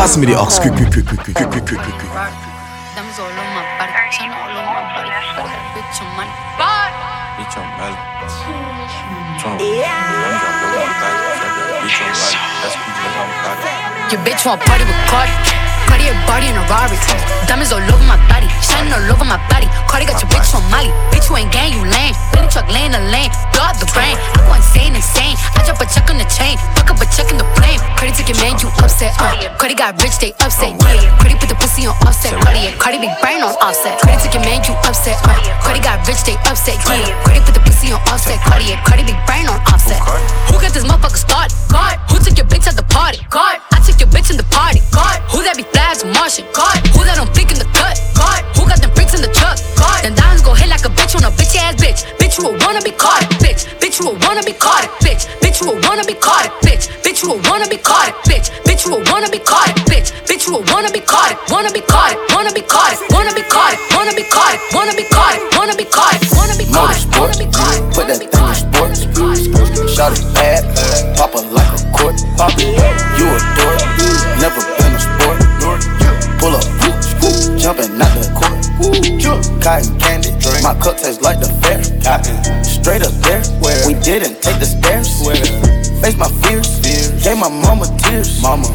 Pass me the ah, ox, quick, quick, quick, quick, quick, quick, quick, quick, quick, quick. Diamonds all on my body, shine all on my body. Bitch, on money. Bitch on Mali. Trump. Diamonds all over my body. Bitch on Mali. That's cool. That's on my body. Your bitch want party with Cardi. Cardi a body in a Rari. Diamonds all over my body, shining all over my body. Cardi got your bitch on Molly. Bitch, you ain't gang, you lame. Billy truck laying the lane. Blow out the brain. I go insane, insane. I drop a check on the chain. Fuck up a check in the flame. Cardi took your man, you upset. Uh. Cardi got rich, they upset. Yeah. Cardi put the pussy on offset. Cardi, Cardi big brain on offset. Cardi took your man, you upset. Uh. Cardi got rich, they upset. Yeah. Cardi put the pussy on offset. Cardi, Cardi big brain on offset. Who got this motherfucker started? God. Who took your bitch at the party? God. I took your bitch in the party. God. Who that be flags Martian? God. Who that don't think in the cut? God. Who got them bricks in the truck? God. Then diamonds go hit like a bitch on a bitch ass bitch. Bitch, you a wanna be caught, bitch. Bitch, you a wanna be caught, bitch. Bitch, you a wanna be caught, bitch. Bitch, you a wanna be caught, bitch. Bitch, you a wanna be caught, bitch. Bitch, you a wanna be caught, it, wanna be caught, it, wanna be caught, it, wanna be caught, it, wanna be caught, it, wanna be caught, it, wanna be caught, wanna be caught, wanna be caught. Put that thing in sports. Shot it bad. Pop like a court. Pop it. A. Never been a sport. Pull up. Jumping out the court. Cotton candy. My cup tastes like the fair. Straight up there. We didn't take the stairs. Face my fears. Gave my mama tears. Mama.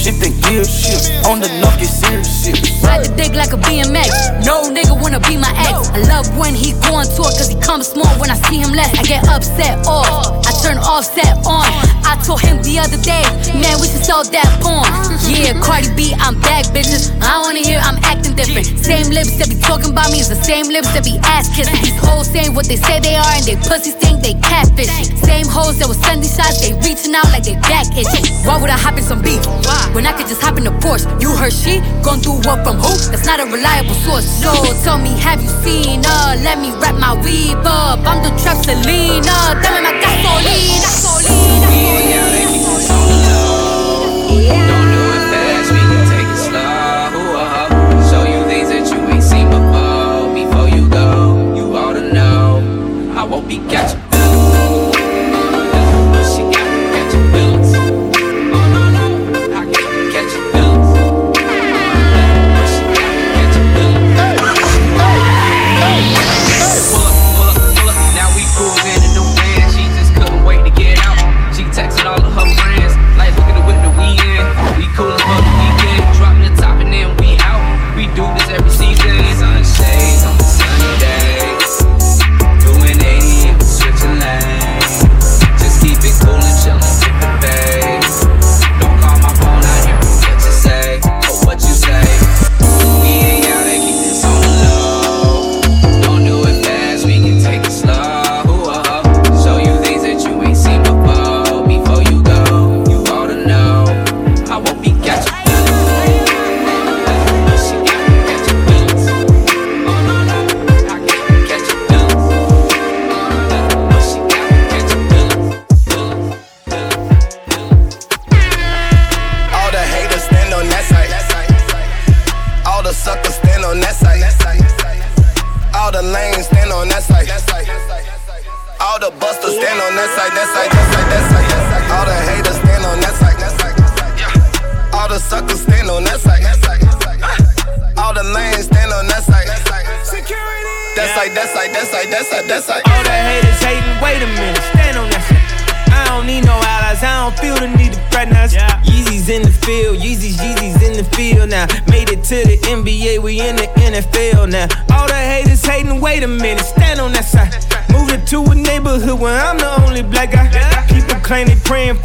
Shifting gears. On the knock, serious. Ride the dick like a BMX. No nigga wanna be my ex. I love when he go on tour cause he comes small when I see him less. I get upset off. I turn offset on. I told him the other day, man, we should sell that porn. Yeah, Cardi B, I'm back, bitches. I wanna hear I'm acting different. Same lips that be talking about me is the same lips that be ass kissing. These hoes saying what they say they are and they pussies think they catfishing. Same hoes that was sending shots, they reaching out like they back itching. Why would I hop in some beef? When I could just hop in the Porsche. You heard she gon' do what from who? That's not a reliable source. So tell me, have you seen her? Let me wrap my weave up. I'm the trap Selena. Dame my gasolina. gasolina. Don't do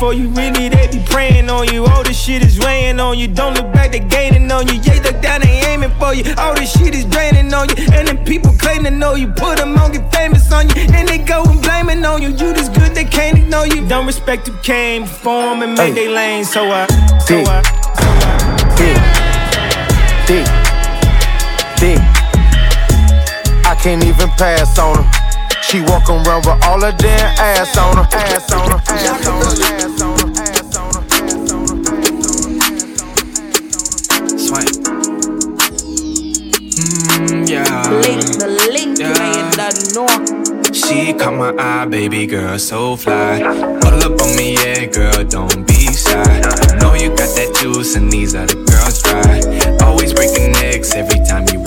for you, really they be praying on you. All this shit is weighing on you, don't look back, they gaining on you. Yeah, look down, they aiming for you. All this shit is draining on you. And then people claim to know you, put them on, get famous on you. Then they go and blaming on you. You this good, they can't ignore you. Don't respect who came before 'em and made they lane, so I, so. I, so I. Dick, dick, dick. I can't even pass on her. She walk around with all her damn ass on her, ass on her, ass on her, ass on her, Mm, the link, Yeah. man, don't know. She caught my eye, baby girl, so fly. Pull up on me, yeah, girl, don't be shy. Know you got that juice, and these other girls dry. Always breaking necks every time you.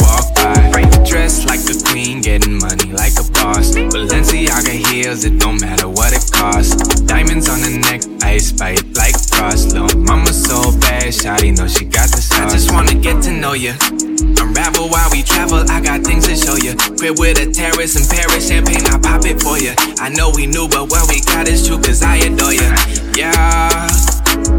Like a queen, getting money like a boss. Balenciaga heels, it don't matter what it costs. Diamonds on the neck, ice pipe like frost. Little mama so bad, shawty know she got the sauce. I just wanna get to know you. Unravel while we travel, I got things to show you. Crib with a terrace in Paris, champagne, I pop it for you. I know we knew, but what we got is true, cause I adore you. Yeah.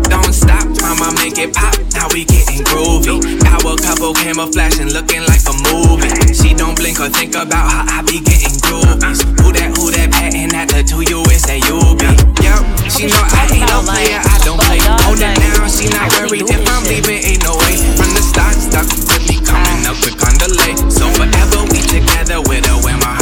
Don't stop, mama, make it pop. Now we getting groovy. Power couple camouflaging, looking like a movie. She don't blink or think about how I be getting groupies. Who that, who that, patting at the two you is that you be. Yup, she know I ain't no player, I don't play. Hold it down, she not worried if I'm leaving, ain't no way. From the start, stuck with me, coming up quick on delay. So forever we together with her, where my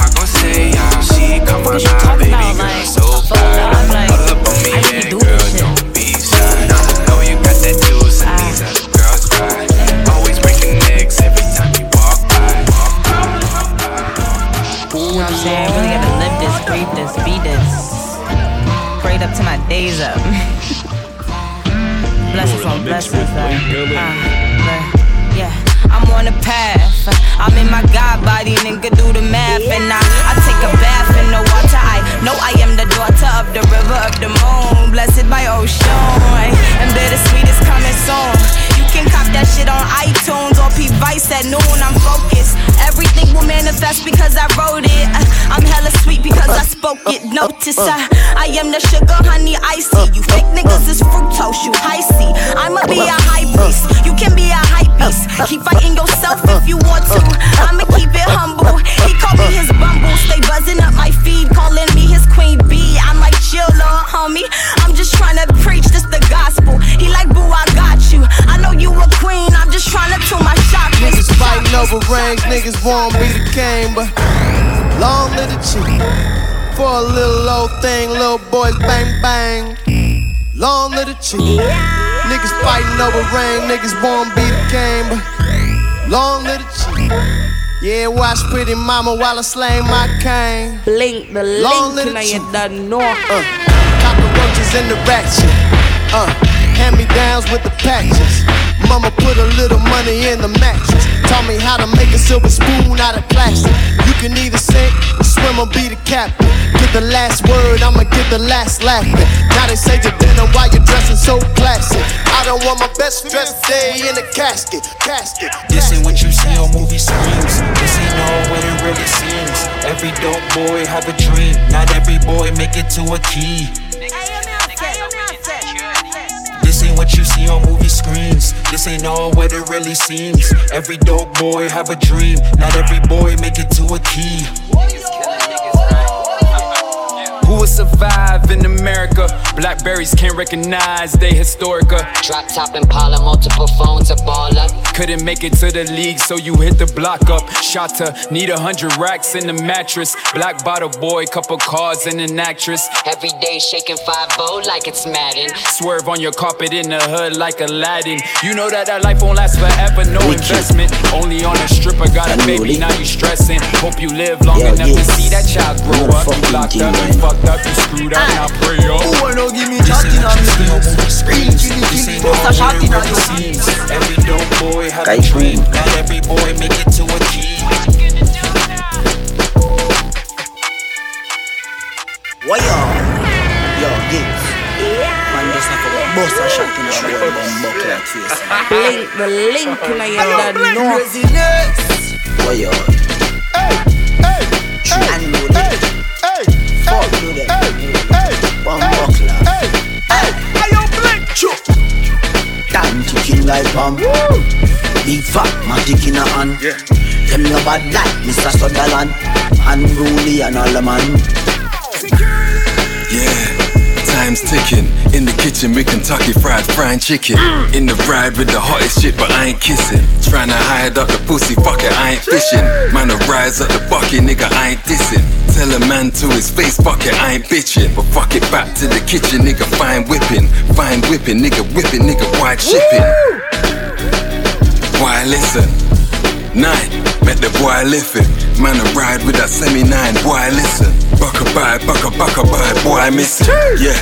fighting over ring, niggas want be the game, but long live the chief. Yeah, watch pretty mama while I slay my cane. Blink the Long link, live now the you done know. Uh, cockroaches in the ratchet. Uh, hand me downs with the patches. Mama put a little money in the mattress. Taught me how to make a silver spoon out of plastic. You can either sink or be the captain. Get the last word, I'ma get the last laughing. Now they say to dinner why you're dressing so classy. I don't want my best dressed day in a casket. Casket. This ain't what you see on movie screens. This ain't all what it really seems. Every dope boy have a dream. Not every boy make it to a key. This ain't what you see on movie screens. This ain't all what it really seems. Every dope boy have a dream. Not every boy make it to a key. Who will survive in America? Blackberries can't recognize they historica. Drop top and Impala, multiple phones, a baller. Couldn't make it to the league, so you hit the block up. Shot to need a hundred racks in the mattress. Black bottle boy, couple cars and an actress. Every day shaking 5 like it's Madden. Swerve on your carpet in the hood like Aladdin. You know that that life won't last forever, no investment. Only on a stripper, got a baby, now you stressing. Hope you live long Yeah, enough yes. to see that child grow up. You locked up, you fucked up, you screwed up, now pray up. Who don't give me This nothing ain't what on you see on me? movie screens. This ain't all Post a shot what in it on really you. seems. Every dope boy have Guy a dream. Queen. Not every boy make it to a key. Why yo? Yo, Gibbs. Man, just not for bust a shot in a boy bum buck like face. Blink the link, now you done know. Why yo? Hey, And know that. hey, Fuck you then. Bum buckler. Time ticking like bomb. Big fat, my dick in a hand. Yeah. Them no bad like Mr. Sutherland. Unruly and all the man. Yeah, time's ticking. In the kitchen making Kentucky fried frying chicken. In the ride with the hottest shit, but I ain't kissing. Trying to hide up the pussy, fuck it, I ain't fishing. Man, to rise up the bucket, nigga, I ain't dissing. Tell a man to his face, fuck it, I ain't bitching. But fuck it back to the kitchen, nigga, fine whipping. Fine whipping, nigga, whipping, nigga, wide shipping. Why listen? Nine, met the boy lift it. Man, I ride with that semi nine. Boy, listen. Bucka bye, bucka bucka bye. Boy, I miss it. Yeah,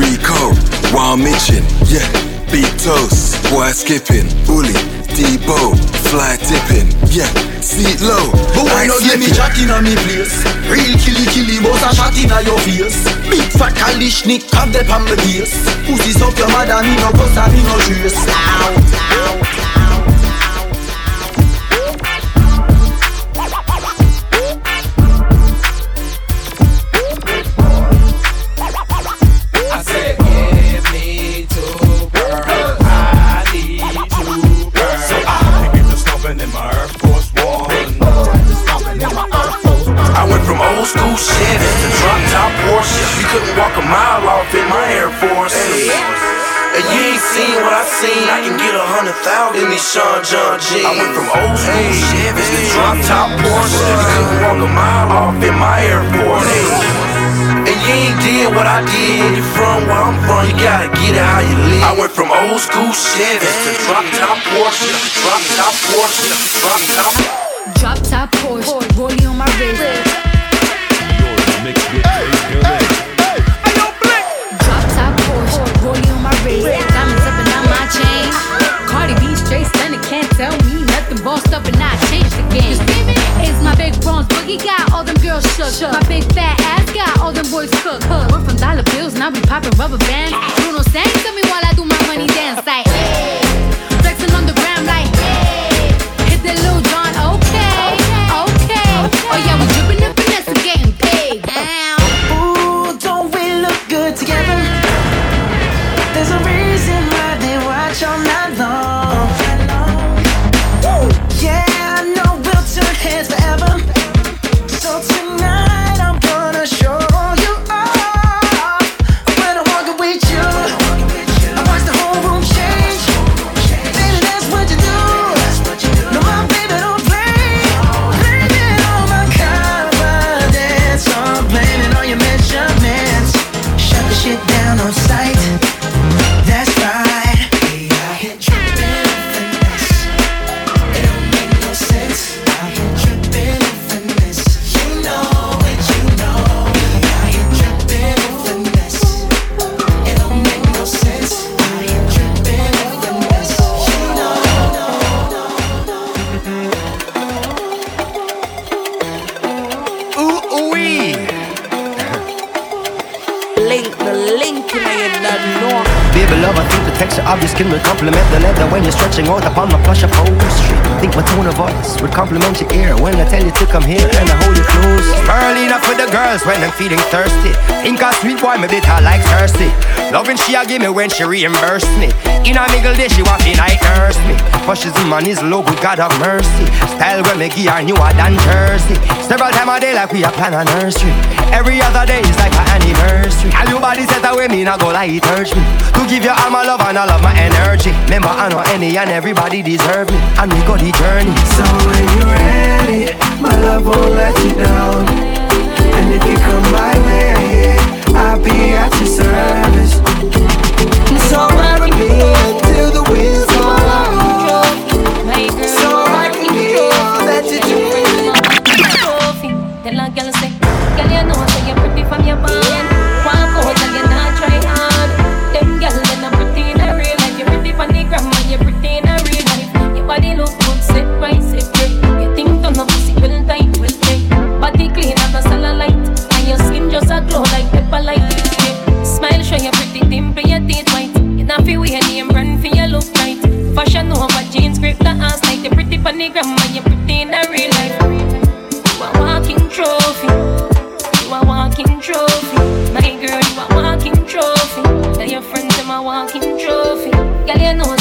Rico, while Mitchin. Yeah, Big toast, boy skipping, bully, Debo, fly tipping, yeah, seat low. But why not get me chatting on me place? Real killy killy, boss a shot inna your face. Big fat Kalishnik, have the on the base. Pussy up your mother, me no cuss and me no trace. All night feeling thirsty. Think a sweet boy, me bitter like thirsty. Loving she a give me when she reimburse me. In a middle day she want me night nurse me. Pushes the money's low, good God have mercy. Style when me gear newer than Jersey. Several time a day like we a plan a nursery. Every other day is like an anniversary. All your body set away me, not go like it urge me. To give you all my love and all of my energy. Remember, I know any and everybody deserve me, and we got the journey. So when you're ready, my love won't let you down. And if you come my way, I'll be at your service. So marry me until the wheels fall off. You're the gram you're pretty in a real life. You a walking trophy. You a walking trophy. My girl, you a walking trophy. Tell your friends I'm a walking trophy. Girl, you know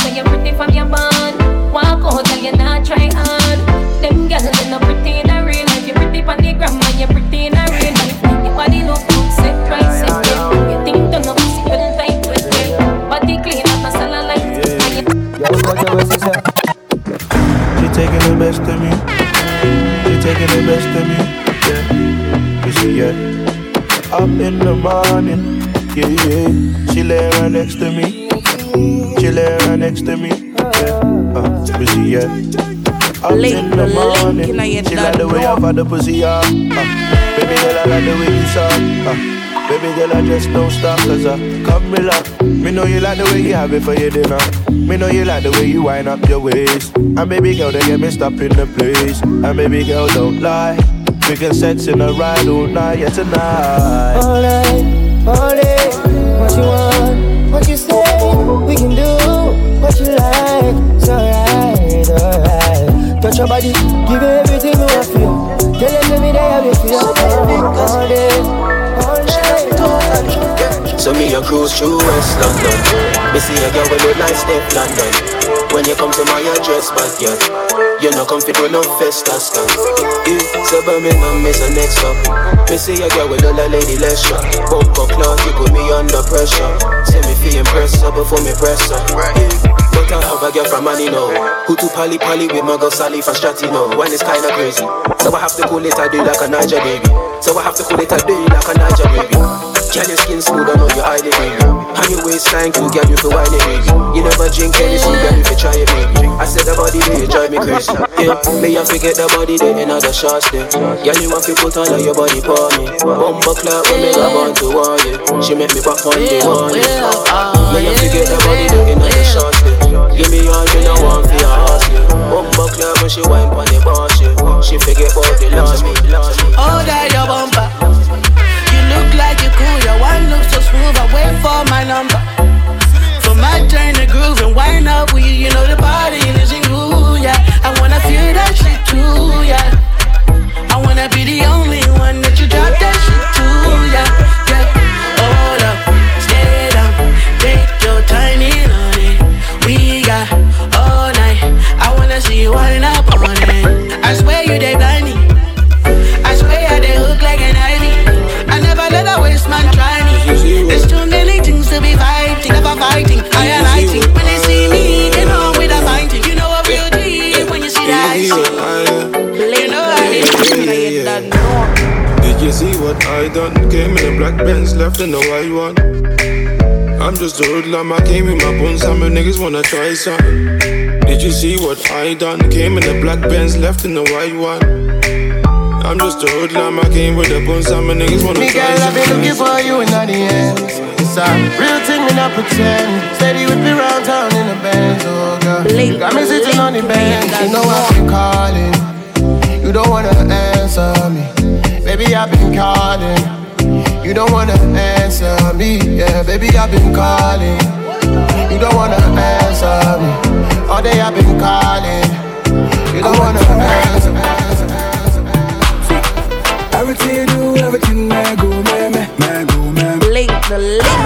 Taking the best of me. Yeah. You see, yeah. Up in the morning. Yeah, yeah. She lay right next to me. She lay right next to me. Yeah. Uh, you see, yeah. Up in the morning. She like the way I got the pussy, yeah. Uh, baby girl, I like the way you suck. Uh, Baby girl, I just don't stop cause I come relax. Me know you like the way you have it for your dinner. Me know you like the way you wind up your waist. And baby girl, they get me stop in the place. And baby girl, don't lie. We can sex in a ride all night, yeah tonight. All night, all day, what you want, what you say, we can do what you like. It's alright, alright. Touch your body, give everything you want feel. Tell them every day how you feel. All day, So me a cruise through West London. Me see a girl with look like Stefflon Don. When you come to my address, but yeah, you no come fit with no festa stuff. Yeah, so Birmingham is the next stop. Me see a girl with a lady less shot. Bumper clock, you put me under pressure. Say me feel impressed before me press up. Yeah. But I have a girl from Manino Who to pally pally with my girl Sally from Stratino. When it's kinda crazy. So I have to cool it, I do like a Niger baby. So I have to cool it, I do like a Niger baby. Girl, your skin smooth, I know you hide it, baby? And your waistline cool, girl, you feel whine it, baby. You never drink any so girl, you feel try it, baby. I said the body there, you drive me crazy. Yeah, me I to get the body there, another shots there Girl, you want to put on your body for me. Bumper clock when me love on to war, yeah. She make me back on the one, yeah. Me have to get the body there, another shots Give me all you know want your ass, yeah Bumper clock when she wine on the boss, yeah. She forget about the last me, Oh, that your bumper. You look like you cool, your wine looks so smooth. I wait for my number. For my turn to groove and wind up with you You know the body is in groove, yeah. I wanna feel that shit too, yeah. I wanna be the only one that you drop that shit to, yeah wind up on it I swear you they blind me. I swear they hook like an ivy I never let a waste man try me. There's too many things to be fighting, never fighting I am fighting When they see me, they know with a fighting. You know a real G when you see that. You know I did that. Did you see what I done? Came in a black Benz, left in a white one. I'm just a hoodlum, I came with my bones, some niggas wanna try some. Did you see what I done? Came in a black Benz, left in a white one. I'm just a hoodlum, I came with the bones, some niggas wanna Me try girl, I've been looking for you in the end. It's a real thing, me not pretend. Steady with me round town in the Benz, oh girl. You got me sitting on the bench, you know I've been calling. You don't wanna answer me, baby I've been calling. You don't wanna answer me, yeah, baby I've been calling. You don't wanna answer me, all day I've been calling. You don't wanna answer me. Everything you do, everything I go, me, me, me go, me. Link, the link,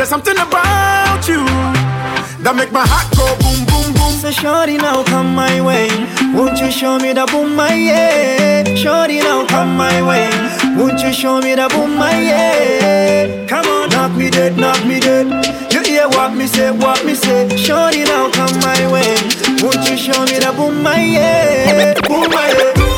There's something about you that make my heart go boom, boom, boom. So shorty now come my way. Won't you show me the boom my yeah? Shorty now come my way. Won't you show me the boom my yeah? Come on. Knock me dead knock me dead. You hear what me say what me say? Shorty now come my way. Won't you show me the boom my yeah? Boom my yeah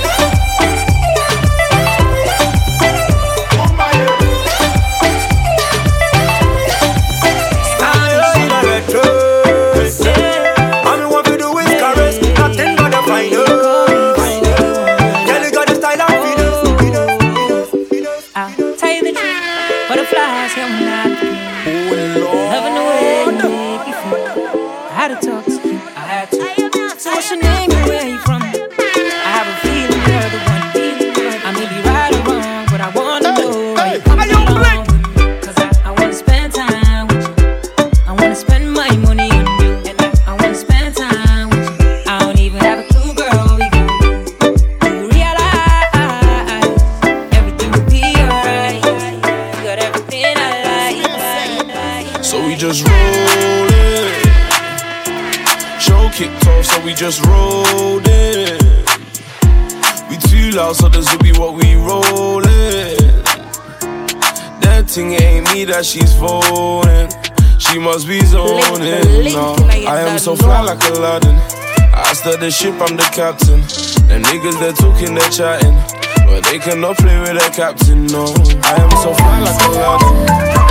that she's phoning. She must be zoning. No, I am so fly like Aladdin. I start the ship, I'm the captain. Them niggas they're talking, they're chatting. But they cannot play with their captain, no. I am so fly like Aladdin.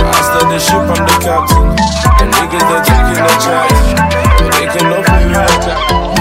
I start the ship, I'm the captain. Them niggas they're talking, they're chatting. But they cannot play with their captain.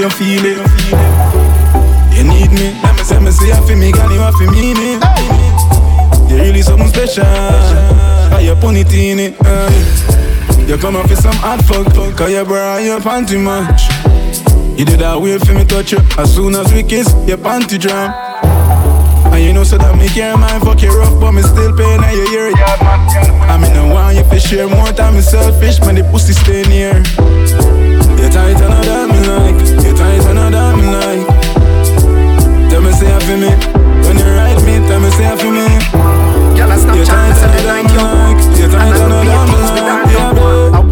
You feel it. You need me, let me say me say you feel me, girl, you have to mean it. You really something special. How you put it in it? Uh, you come up with some hard fuck, fuck. Cause you bra your panty much. You did that way for me touch you. As soon as we kiss, your panty drop. And you know so that me care mind fuck you rough, but me still paying and you hear it. I mean, I want you to share more time, me selfish, man, the pussy stay near. You tight I me like, and I. Tell me say you feel me, when you ride me, tell me say you feel me. Girl, I Snapchat say and they like you. like, you tight and I like, yeah, babe.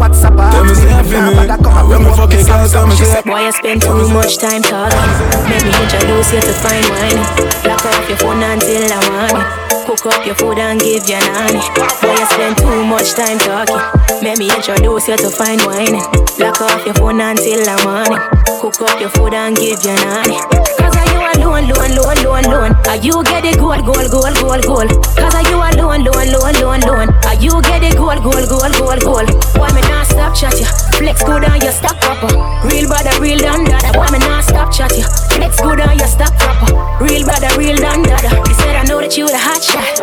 A WhatsApp Tell me say you feel me, when me fuck you, girl, tell me say. Boy, you spend too much time talking. Make me introduce you to fine wine. Lock off your phone until I want it. Cook up your food and give you nanny. Boy, you spend too much time talking. Make me introduce you to fine wine. Lock off your phone until I want it. Cook up your food and give you nanny. Cause are you alone, alone, alone, alone, alone? Are you get the gold, gold, gold, gold, gold? Cause are you alone, alone, alone, alone, alone? Are you get the gold, gold, gold, gold, gold? Why me not stop chat you? Flex good on your stock proper. Real brother, real done dada. Why me not stop chat you? Flex good on your stock proper. Real brother, real done dada. You said I know that you the hot shot,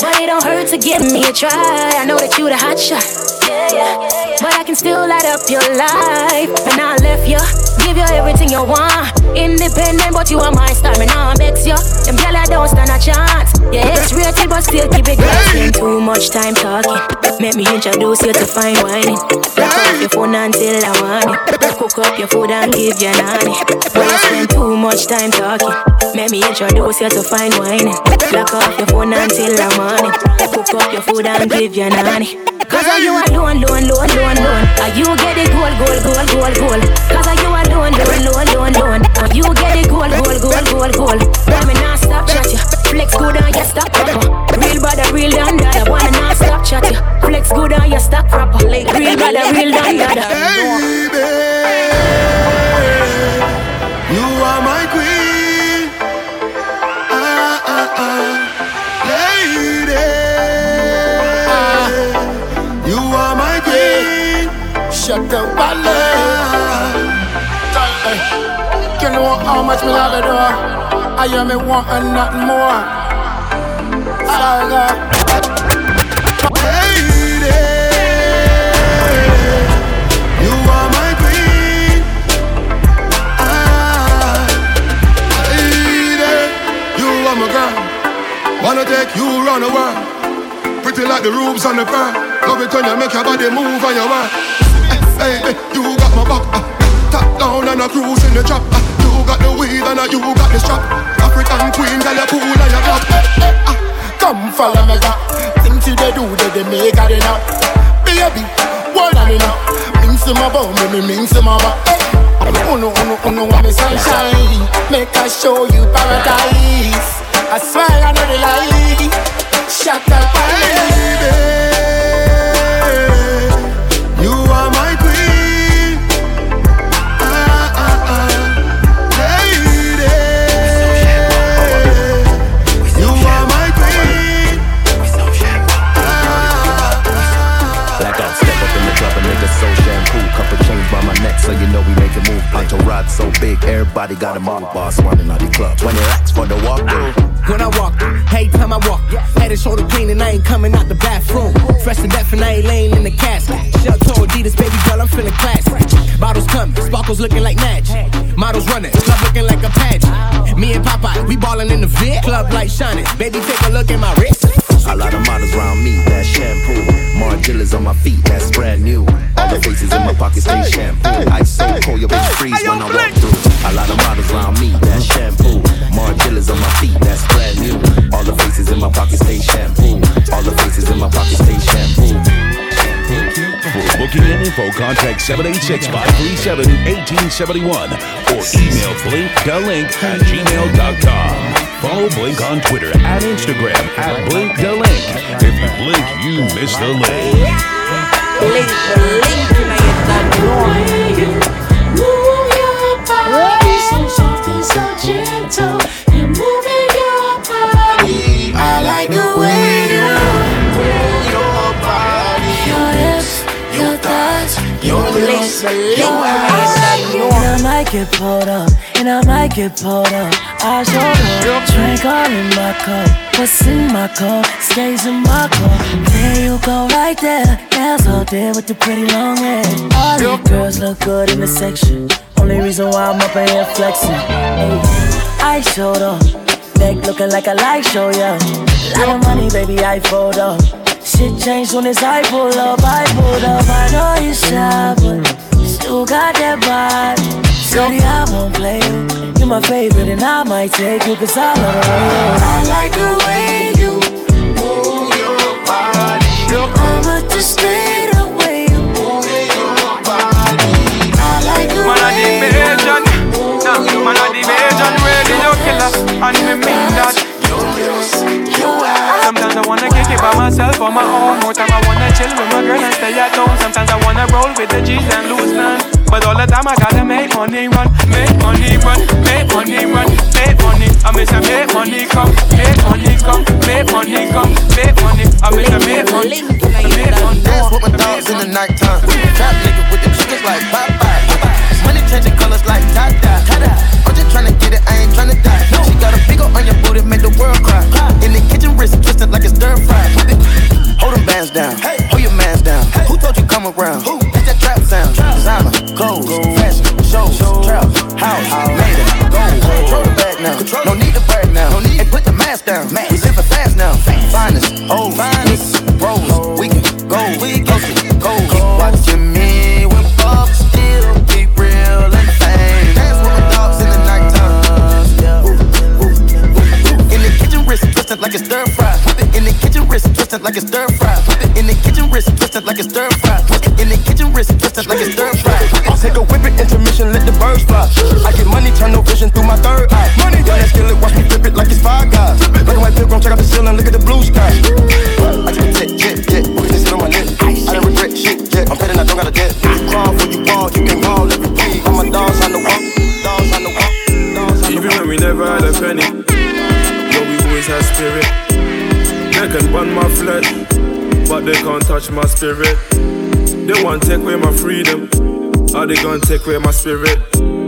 but it don't hurt to give me a try. I know that you the hot shot. But I can still light up your life. And I left you, give you everything you want. Independent, but you are my star. Me nah vex you. Them gyal I don't stand a chance. Yeah, it's rated, but still keep it. Spend too much time talking. Make me introduce you to fine wine. Lock off your phone until I want it. Cook up your food and give you nanny. But you spend too much time talking. Make me introduce you to fine wine. Lock off your phone until I want it. Cook up your food and give you nanny. Cause are you alone, alone, alone, alone, alone? Are you get the gold, gold, gold, gold, gold? Cause are you alone, alone, alone, alone, alone? Are you get the gold, gold, gold, gold, gold? Why me not stop chat you? Flex good on your stock proper. Real brother, real done dada. Me not stop chat you? Flex good on your stock proper. Like Real brother, real done dada. Ballet. You know how much me love it, though. I am me want nothing more. You are my queen. Ah. You are my girl. Wanna take you round the. Pretty like the roofs on the pearl. Love it when you make your body move on your work. Hey, baby, you got my back. Uh, top down and a cruise in the trap. Uh, you got the weed and uh, you got the strap. African queen, girl, you cool and you got. Ah, Come follow me, girl. Things you they do, they, they make it enough. Baby, one on enough. Mince my bum, me mince my butt. Uno, uno, uno, me sunshine. Make I show you paradise. Gotta move. Boss running out the club. When they ask for the walk through. When I walk, hey, time I walk, head and shoulder clean and I ain't coming out the bathroom. Fresh to death and I ain't laying in the casket. Shell toe Adidas, baby girl, I'm feeling classy. Bottles coming, sparkles looking like magic. Models running, club looking like a pageant. Me and Popeye, we ballin' in the vid. Club light shining, baby, take a look at my wrist. A lot of models around me, that shampoo. Margielas on my feet, that's brand new. All the faces in my pockets, they shampoo. Ice so cold, your baby freeze when I walk through. A lot of models around me, that shampoo. Margielas on my feet, that's brand new. All the faces in my pockets, they shampoo. All the faces in my pockets, they shampoo. For booking and info, contact 786-537-1871 or email blinkdalink at gmail.com. Follow Blink on Twitter and Instagram at blinkdalink. If you blink, you miss the link. Blink, blink, now you Move your eyes. And I might get pulled up, and I might get pulled up. I showed up, drink all in my cup. What's in my cup? Stays in my cup. There you go, right there. Nails all there with the pretty long hair. All the girls look good in the section. Only reason why I'm up in here flexing. Hey, I showed up, neck looking like a light show, yeah. Lot of money, baby, I fold up. Shit changed when it's I pull up, I pulled up. I know you shy, but you got that vibe. Shorty, I won't play you. You're my favorite, and I might take you, cause I love you. I like the way you move your body. Just stay the way you move your body. I like the Man, way division. Nah, man, I division. Radio killer, and me that. Sometimes I wanna kick it by myself on my own. More time I wanna chill with my girl and stay at home. Sometimes I wanna roll with the G's and lose none. But all the time I gotta make money run, make money run, make money run, make money. I miss a make money come, make money come, make money come, make money. I miss a make money. Dance with my dogs in the nighttime. Trap nigga with the chickens like Popeye. Money like it's stir fry. In the kitchen, wrist twisted like it's stir fry. In the kitchen, wrist twisted like it's stir fry. I'll take a whip it, intermission, let the birds fly. I get money, turn no vision through my third eye. Money, yeah, that skillet, watch me flip it like it's five guys. Black and white pilgrim, check out the ceiling, look at the blue sky. I just jet, jet, jet, they sit on my lip. I don't regret shit, yet. I'm petting, I don't got a debt. Crawl for you ball, you can call every week. All my dogs on the walk, dogs on the walk. Even when we never had a penny, yo, we always had spirit. They can burn my flesh, but they can't touch my spirit. They want to take away my freedom, or they gonna take away my spirit.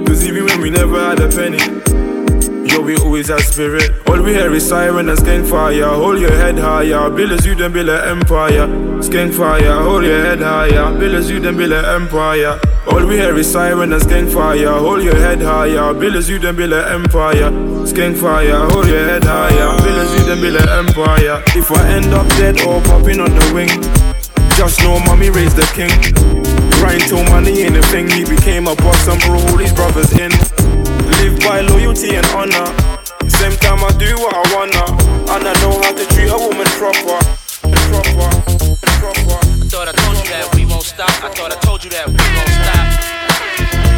Cause even when we never had a penny, we always had spirit. All we hear is siren and skank fire. Hold your head higher, build as you then build an empire. Skank fire, hold your head higher, build as you then build an empire. All we hear is siren and skank fire. Hold your head higher, build as you then build an empire. Skank fire, hold your head higher, build as you then build an empire. If I end up dead or popping on the wing, just know mommy raised the king. Grind till money ain't a thing. He became a boss and brought all his brothers in. Live by loyalty and honor. Same time I do what I wanna, and I know how to treat a woman proper. Proper, proper. I thought I told you that we won't stop. I thought I told you that we won't stop.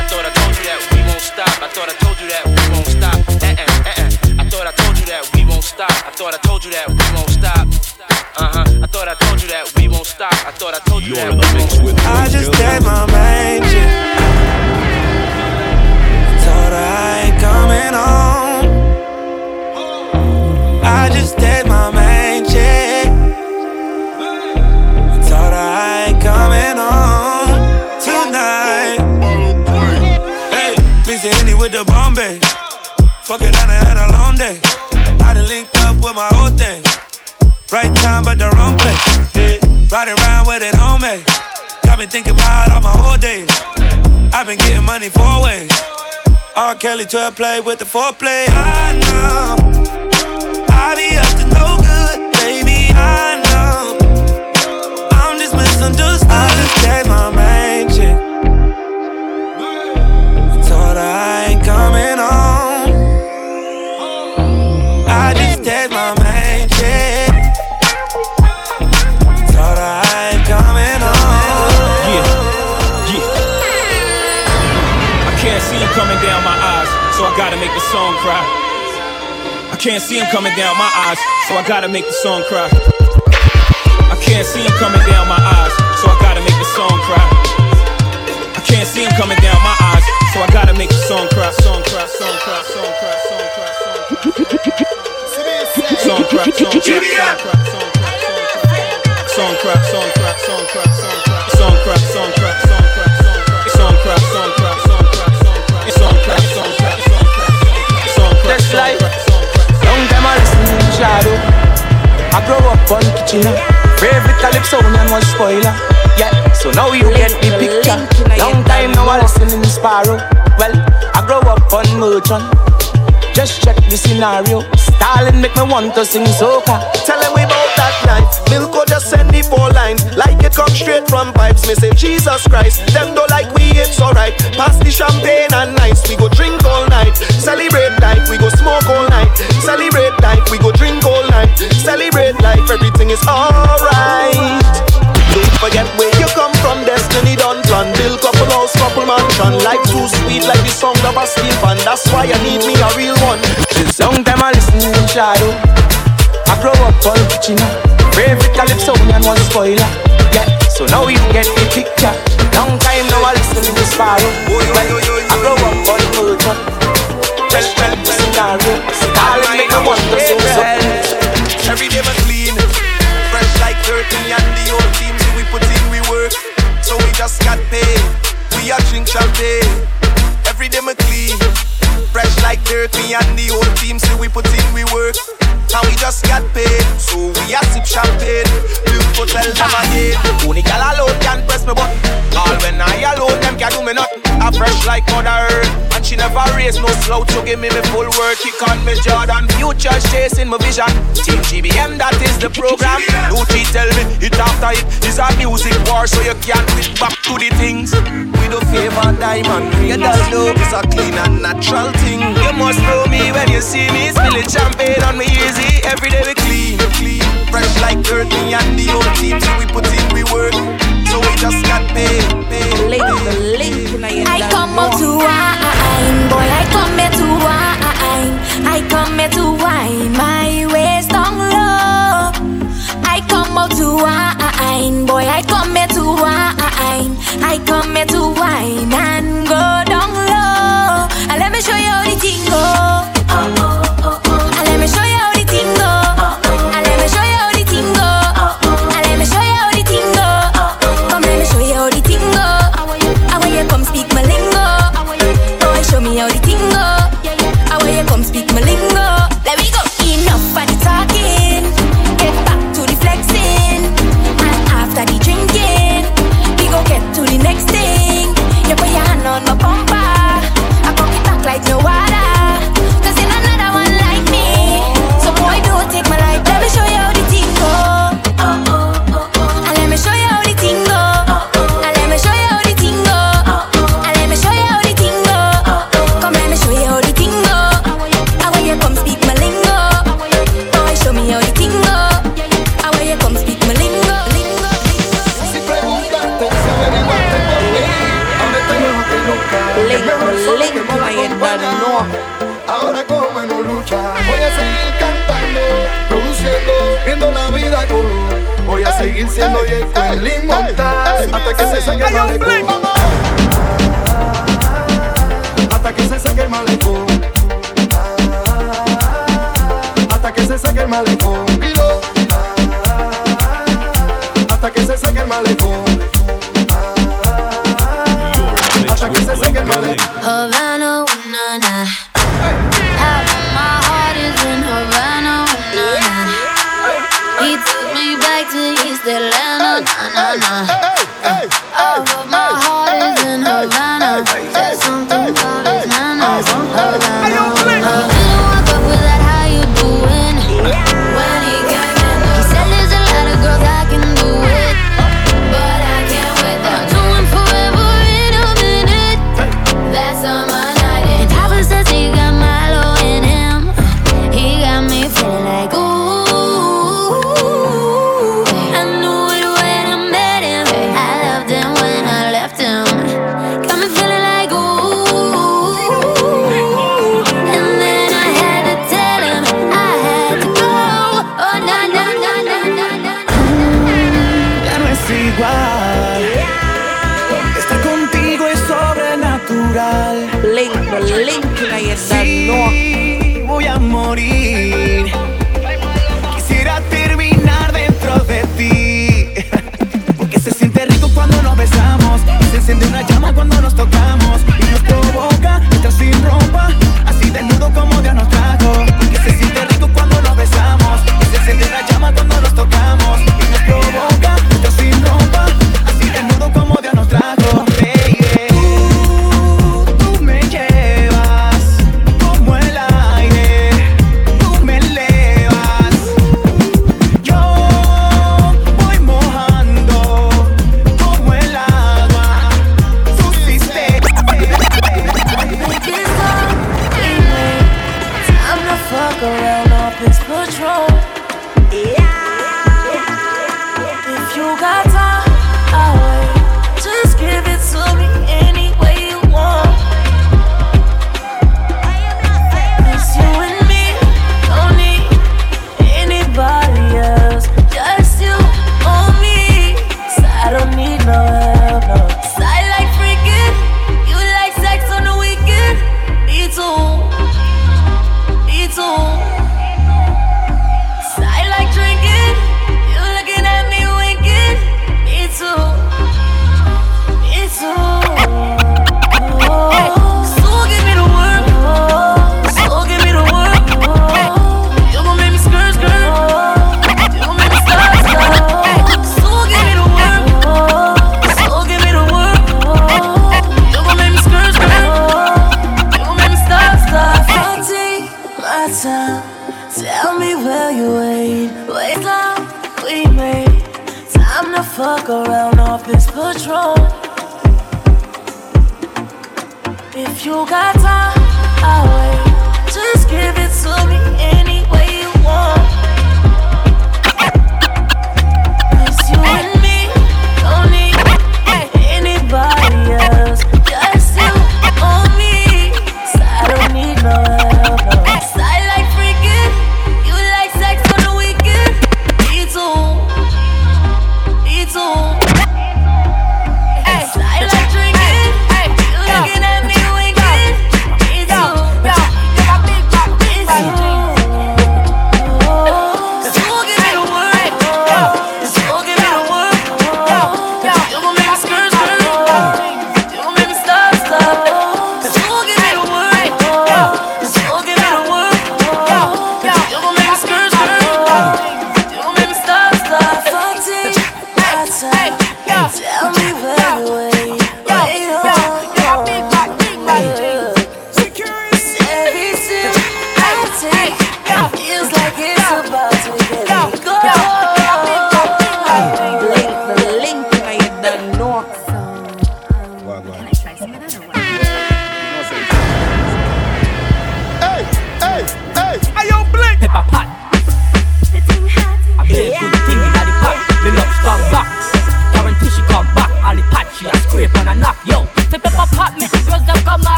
I thought I told you that we won't stop. I thought I told you that we won't stop. Uh-uh, uh-uh. I thought I told you that we won't stop. I thought I told you that we won't stop. Uh-huh. I thought I told you that we won't stop. I thought I told you that we won't stop. I just gave my main shit. went on. I just did my main check. I told her I ain't coming home tonight. Hey, busy Henny with the Bombay. Fuck it, I done had a long day. I done linked up with my old thing. Right time, but the wrong place. Yeah. Riding around with it, homie. I've been thinking about all my whole days. I've been getting money four ways. R. Kelly to play with the foreplay. I know. I be up to no good, baby. I know. I'm just misunderstood. I just gave my make the song cry. I can't see him coming down my eyes, so I gotta make the song cry. I can't see him coming down my eyes, so I gotta make the song cry. I can't see him coming down my eyes, so I gotta make the song cry, song cry, song cry, song cry, song cry, song cry. Song cry, song cry, song cry, song cry, song cry, song cry, song cry, song cry, long time I listen to Shadow. I grow up on Kitchener. Favorite calypsonian spoiler. Yeah, so now you get the picture. Long time now I listen in Sparrow. Well, I grow up on Merchant. Just check the scenario. Stalin make me want to sing soca. Tell them we that. Milko just send the four line. Like it come straight from pipes. Me say Jesus Christ. Them don't like we it's alright. Pass the champagne and nice. We go drink all night. Celebrate life. We go smoke all night. Celebrate life. We go drink all night. Celebrate life. Everything is alright. Don't forget where you come from. Destiny done plan. Build couple house, couple mansion. Life too sweet like the song of a steel pan. That's why I need me a real one. Long time I listen in Shadow. On Kitchener. Favorite calypso and one spoiler. Yeah, so now you get the picture. Long time now I listen to Sparrow. Well, I grow up on Merchant. Just check the scenario. Stalin make me want to sing something. Every day my clean, fresh like dirty and the old teams we put in we work. So we just got paid. We a drink champagne. Every day my clean, fresh like dirty and the old team. teams we put in we work. And we just got paid, so we a sip champagne. Beautiful tell them again. Only gal alone can press me button. All when I alone, them can do me nothing. I fresh like mother earth, and she never raise no slow to give me me full work. Kick on me Jordan, future chasing my vision. Team GBM, that is the program. Luchi tell me it after it is a music war, so you can't fit back to the things. We do favor diamond ring. You don't know it's a clean and natural thing. You must know me when you see me spilling champagne on me easy. Every day we clean, clean, fresh like dirt. Me and the old teams we put in we work, so we just got paid. paid, paid. I come out to wine, boy. I come here to wine. I come here to wine my malecón, pilo, ah ah, ah, ah, ah, hasta que se seque el malecón. Got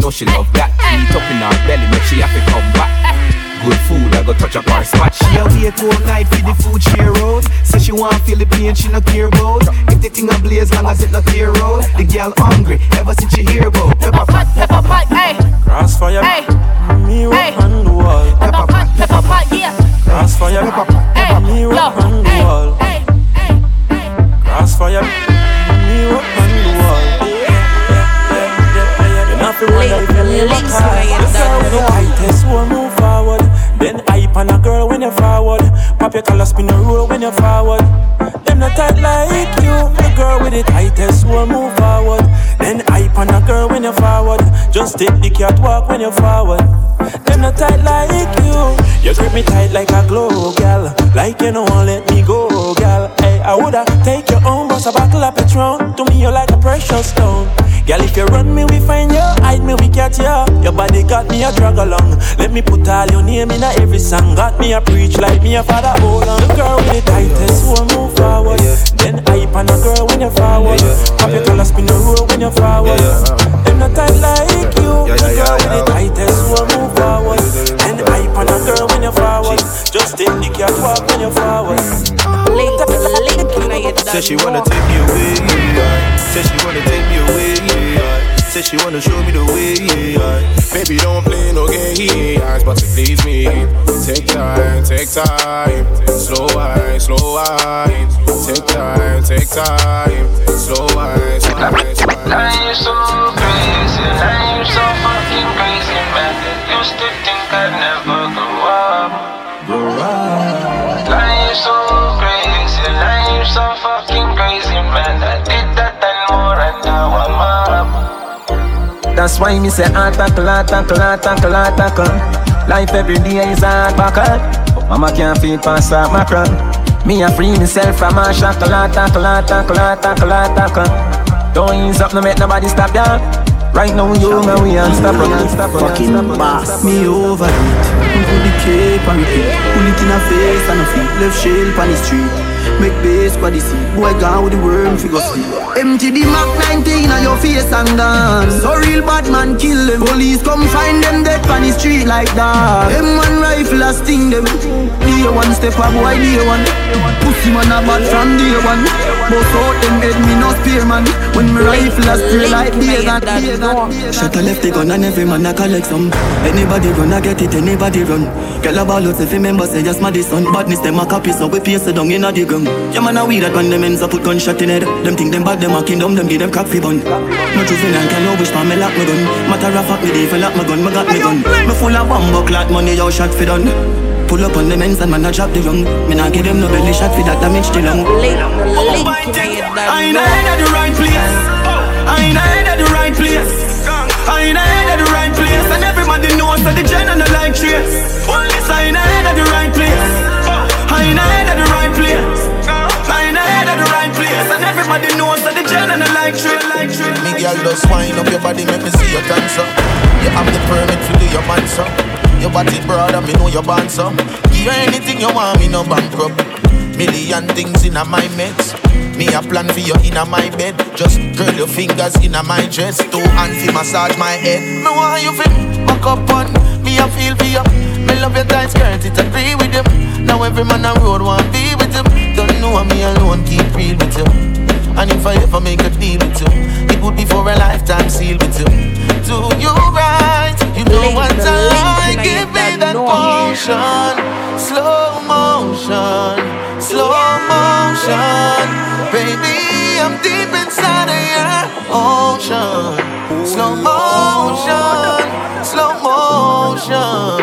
know she love that. Heat up in her belly, make she have to come back. Good food, I go touch up her spot. She a wait all night for the food she out. Say she want feel the pain, she no care about. If the thing a blaze long as it no clear out. The girl hungry, ever since she hear about pepper pot, pepper pot, hey, Crossfire, hey, me rock hey. on the wall. pepper pot, pepper pot, yeah. Crossfire, Hey, me yo, rock on the hey, wall. hey. Crossfire, me rock on wonder if you me rock hard. You when you one move forward. Then hype on a girl when you forward. Pop your collar, spin the roll when you forward. Them not tight like you. The girl with the tightest one move forward. Then hype on a girl when you forward. Just take the catwalk when you forward. Them not tight like you. You grip me tight like a glow, gal. Like you don't want let me go, gal. Hey, I woulda take your own, bust a bottle of Patron precious stone. Girl, if you run me, we find you. Hide me, we catch you. Your body got me a drag along. Let me put all your name in a every song. Got me a preach like me a father. Hold on, the girl with the tightest who move forward. Yeah. Then hype on a girl when you forward. Yeah, Pop your collar, spin the roll when you forward. Them not tight like you. The girl with the tightest who a girl when you're forward. Just take the catwalk when you're forward. Say she wanna take me away. Say she wanna take me away. Say she wanna show me the way. Baby, don't play no games, but to please me, take time, take time, slow wine, slow wine. Take time, take time, slow wine, slow wine. Life's so crazy, life's so fucking crazy, man. Used to think I'd never. So fucking crazy, man. I did that and more, and now I'm up. That's why me say hard tackle, hard tackle, hard tackle, hard tackle. Life every day is hard buckle. But mama can't feel past that macron. Me a free myself from a shackle, hard tackle, hard tackle, hard tackle, hard tackle. Don't ease up, no make nobody stop ya. Right now you and we unstoppable, unstoppable, Fucking unstoppable. boss. Me over it. Put the cape on repeat. Pull it in a face and a feet. Left shell on the street. Make base for the seat. Boy gone with the worm figure sleep. Empty the Mac 19 on your face and dance. So real bad man kill them. Police come find them dead on the street like that. Them one rifle a sting them. Day one step a boy day one. Pussy man a bad from day one. Bust out them head me no spear man. When me rifle a spray like days and days and days. Shot a left the gun and every man a collect some Anybody gonna get it, anybody run Girl a ball out if you remember say just my son Badness them a copy so we paste it down inna the gun Yeah man a weed that when them ends up put gunshot in head Them think them bad them a kingdom them give them fi bun No juvenile can no wish for me lock me gun Matter of fact me dey for lock my gun me got me gun Me full of bomb clot money yo shot fi done Pull up on them ends and man a drop the rung Me nah give them no belly shot fi that damage the lung I ain't at the right place. I ain't at the right place. I ain't at the right place. And everybody knows that the gen and the like trace. I ain't at the right place. I ain't at the right place. Everybody knows that the gen and the like trace. Like trace. Me girl just wind up your body, make me see your dancer. You have the permit to do your man, so. Your body broad and me know your band, so. Give you anything you want, me no bankrupt. Million things in my mix. Me a plan for you in my bed. Just curl your fingers in my dress. Two hands to massage my head. Me want you feel back up on. Me a feel for you. Me love your tight skirt, it agree with you. Now every man on road want be with you. Don't know me alone, keep real with you. And if I ever make a deal with you, it would be for a lifetime seal with you. Do you right? You know what I like? Give me that potion, slow motion, slow motion, baby. I'm deep inside of your ocean. Slow motion, slow motion,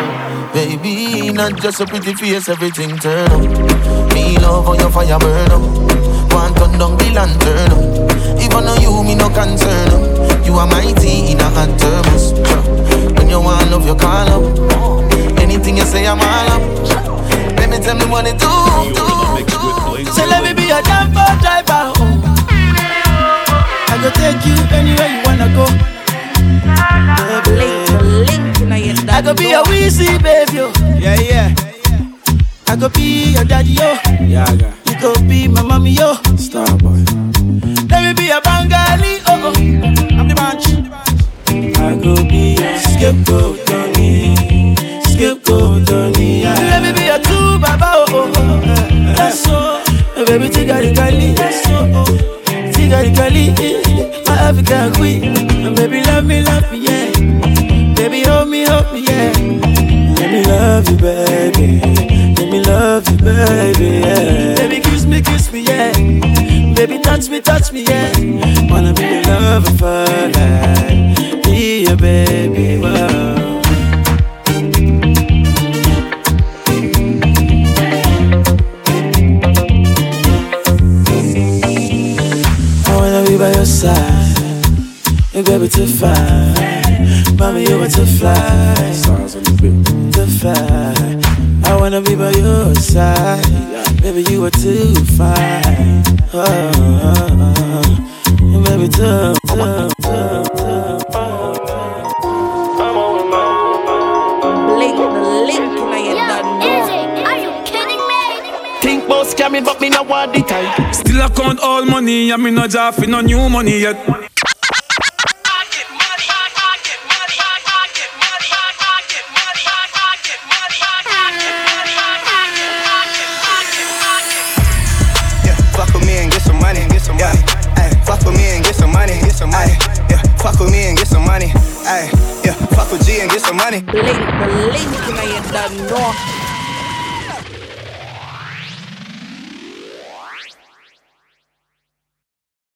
baby. Not just a pretty face, everything turn up. Me love how your fire burn up. Want turn down the lantern. Even though you me no concern. You are my tea in a hot thermos. When you want love, you call up. Anything you say, I'm all up. Let me tell me what it do. do, do. So let me be your jumbo driver. Oh. I go take you anywhere you wanna go. I go be your Weezy baby. Yeah, yeah. I go be your daddy yo. Yeah, yeah. Go be my mommy yo. Starboy. Let me be a Bengali. Oh, oh. I'm the bunch. I go be a scapegoat, Tony. Scapegoat, Tony. Let me be a true baba. Oh, oh, oh. Yes, so. Oh, baby, tigari kali. Yes, so. Oh. oh. Tigari kali. Eh, eh, eh. My African queen. Me no job no new money yet.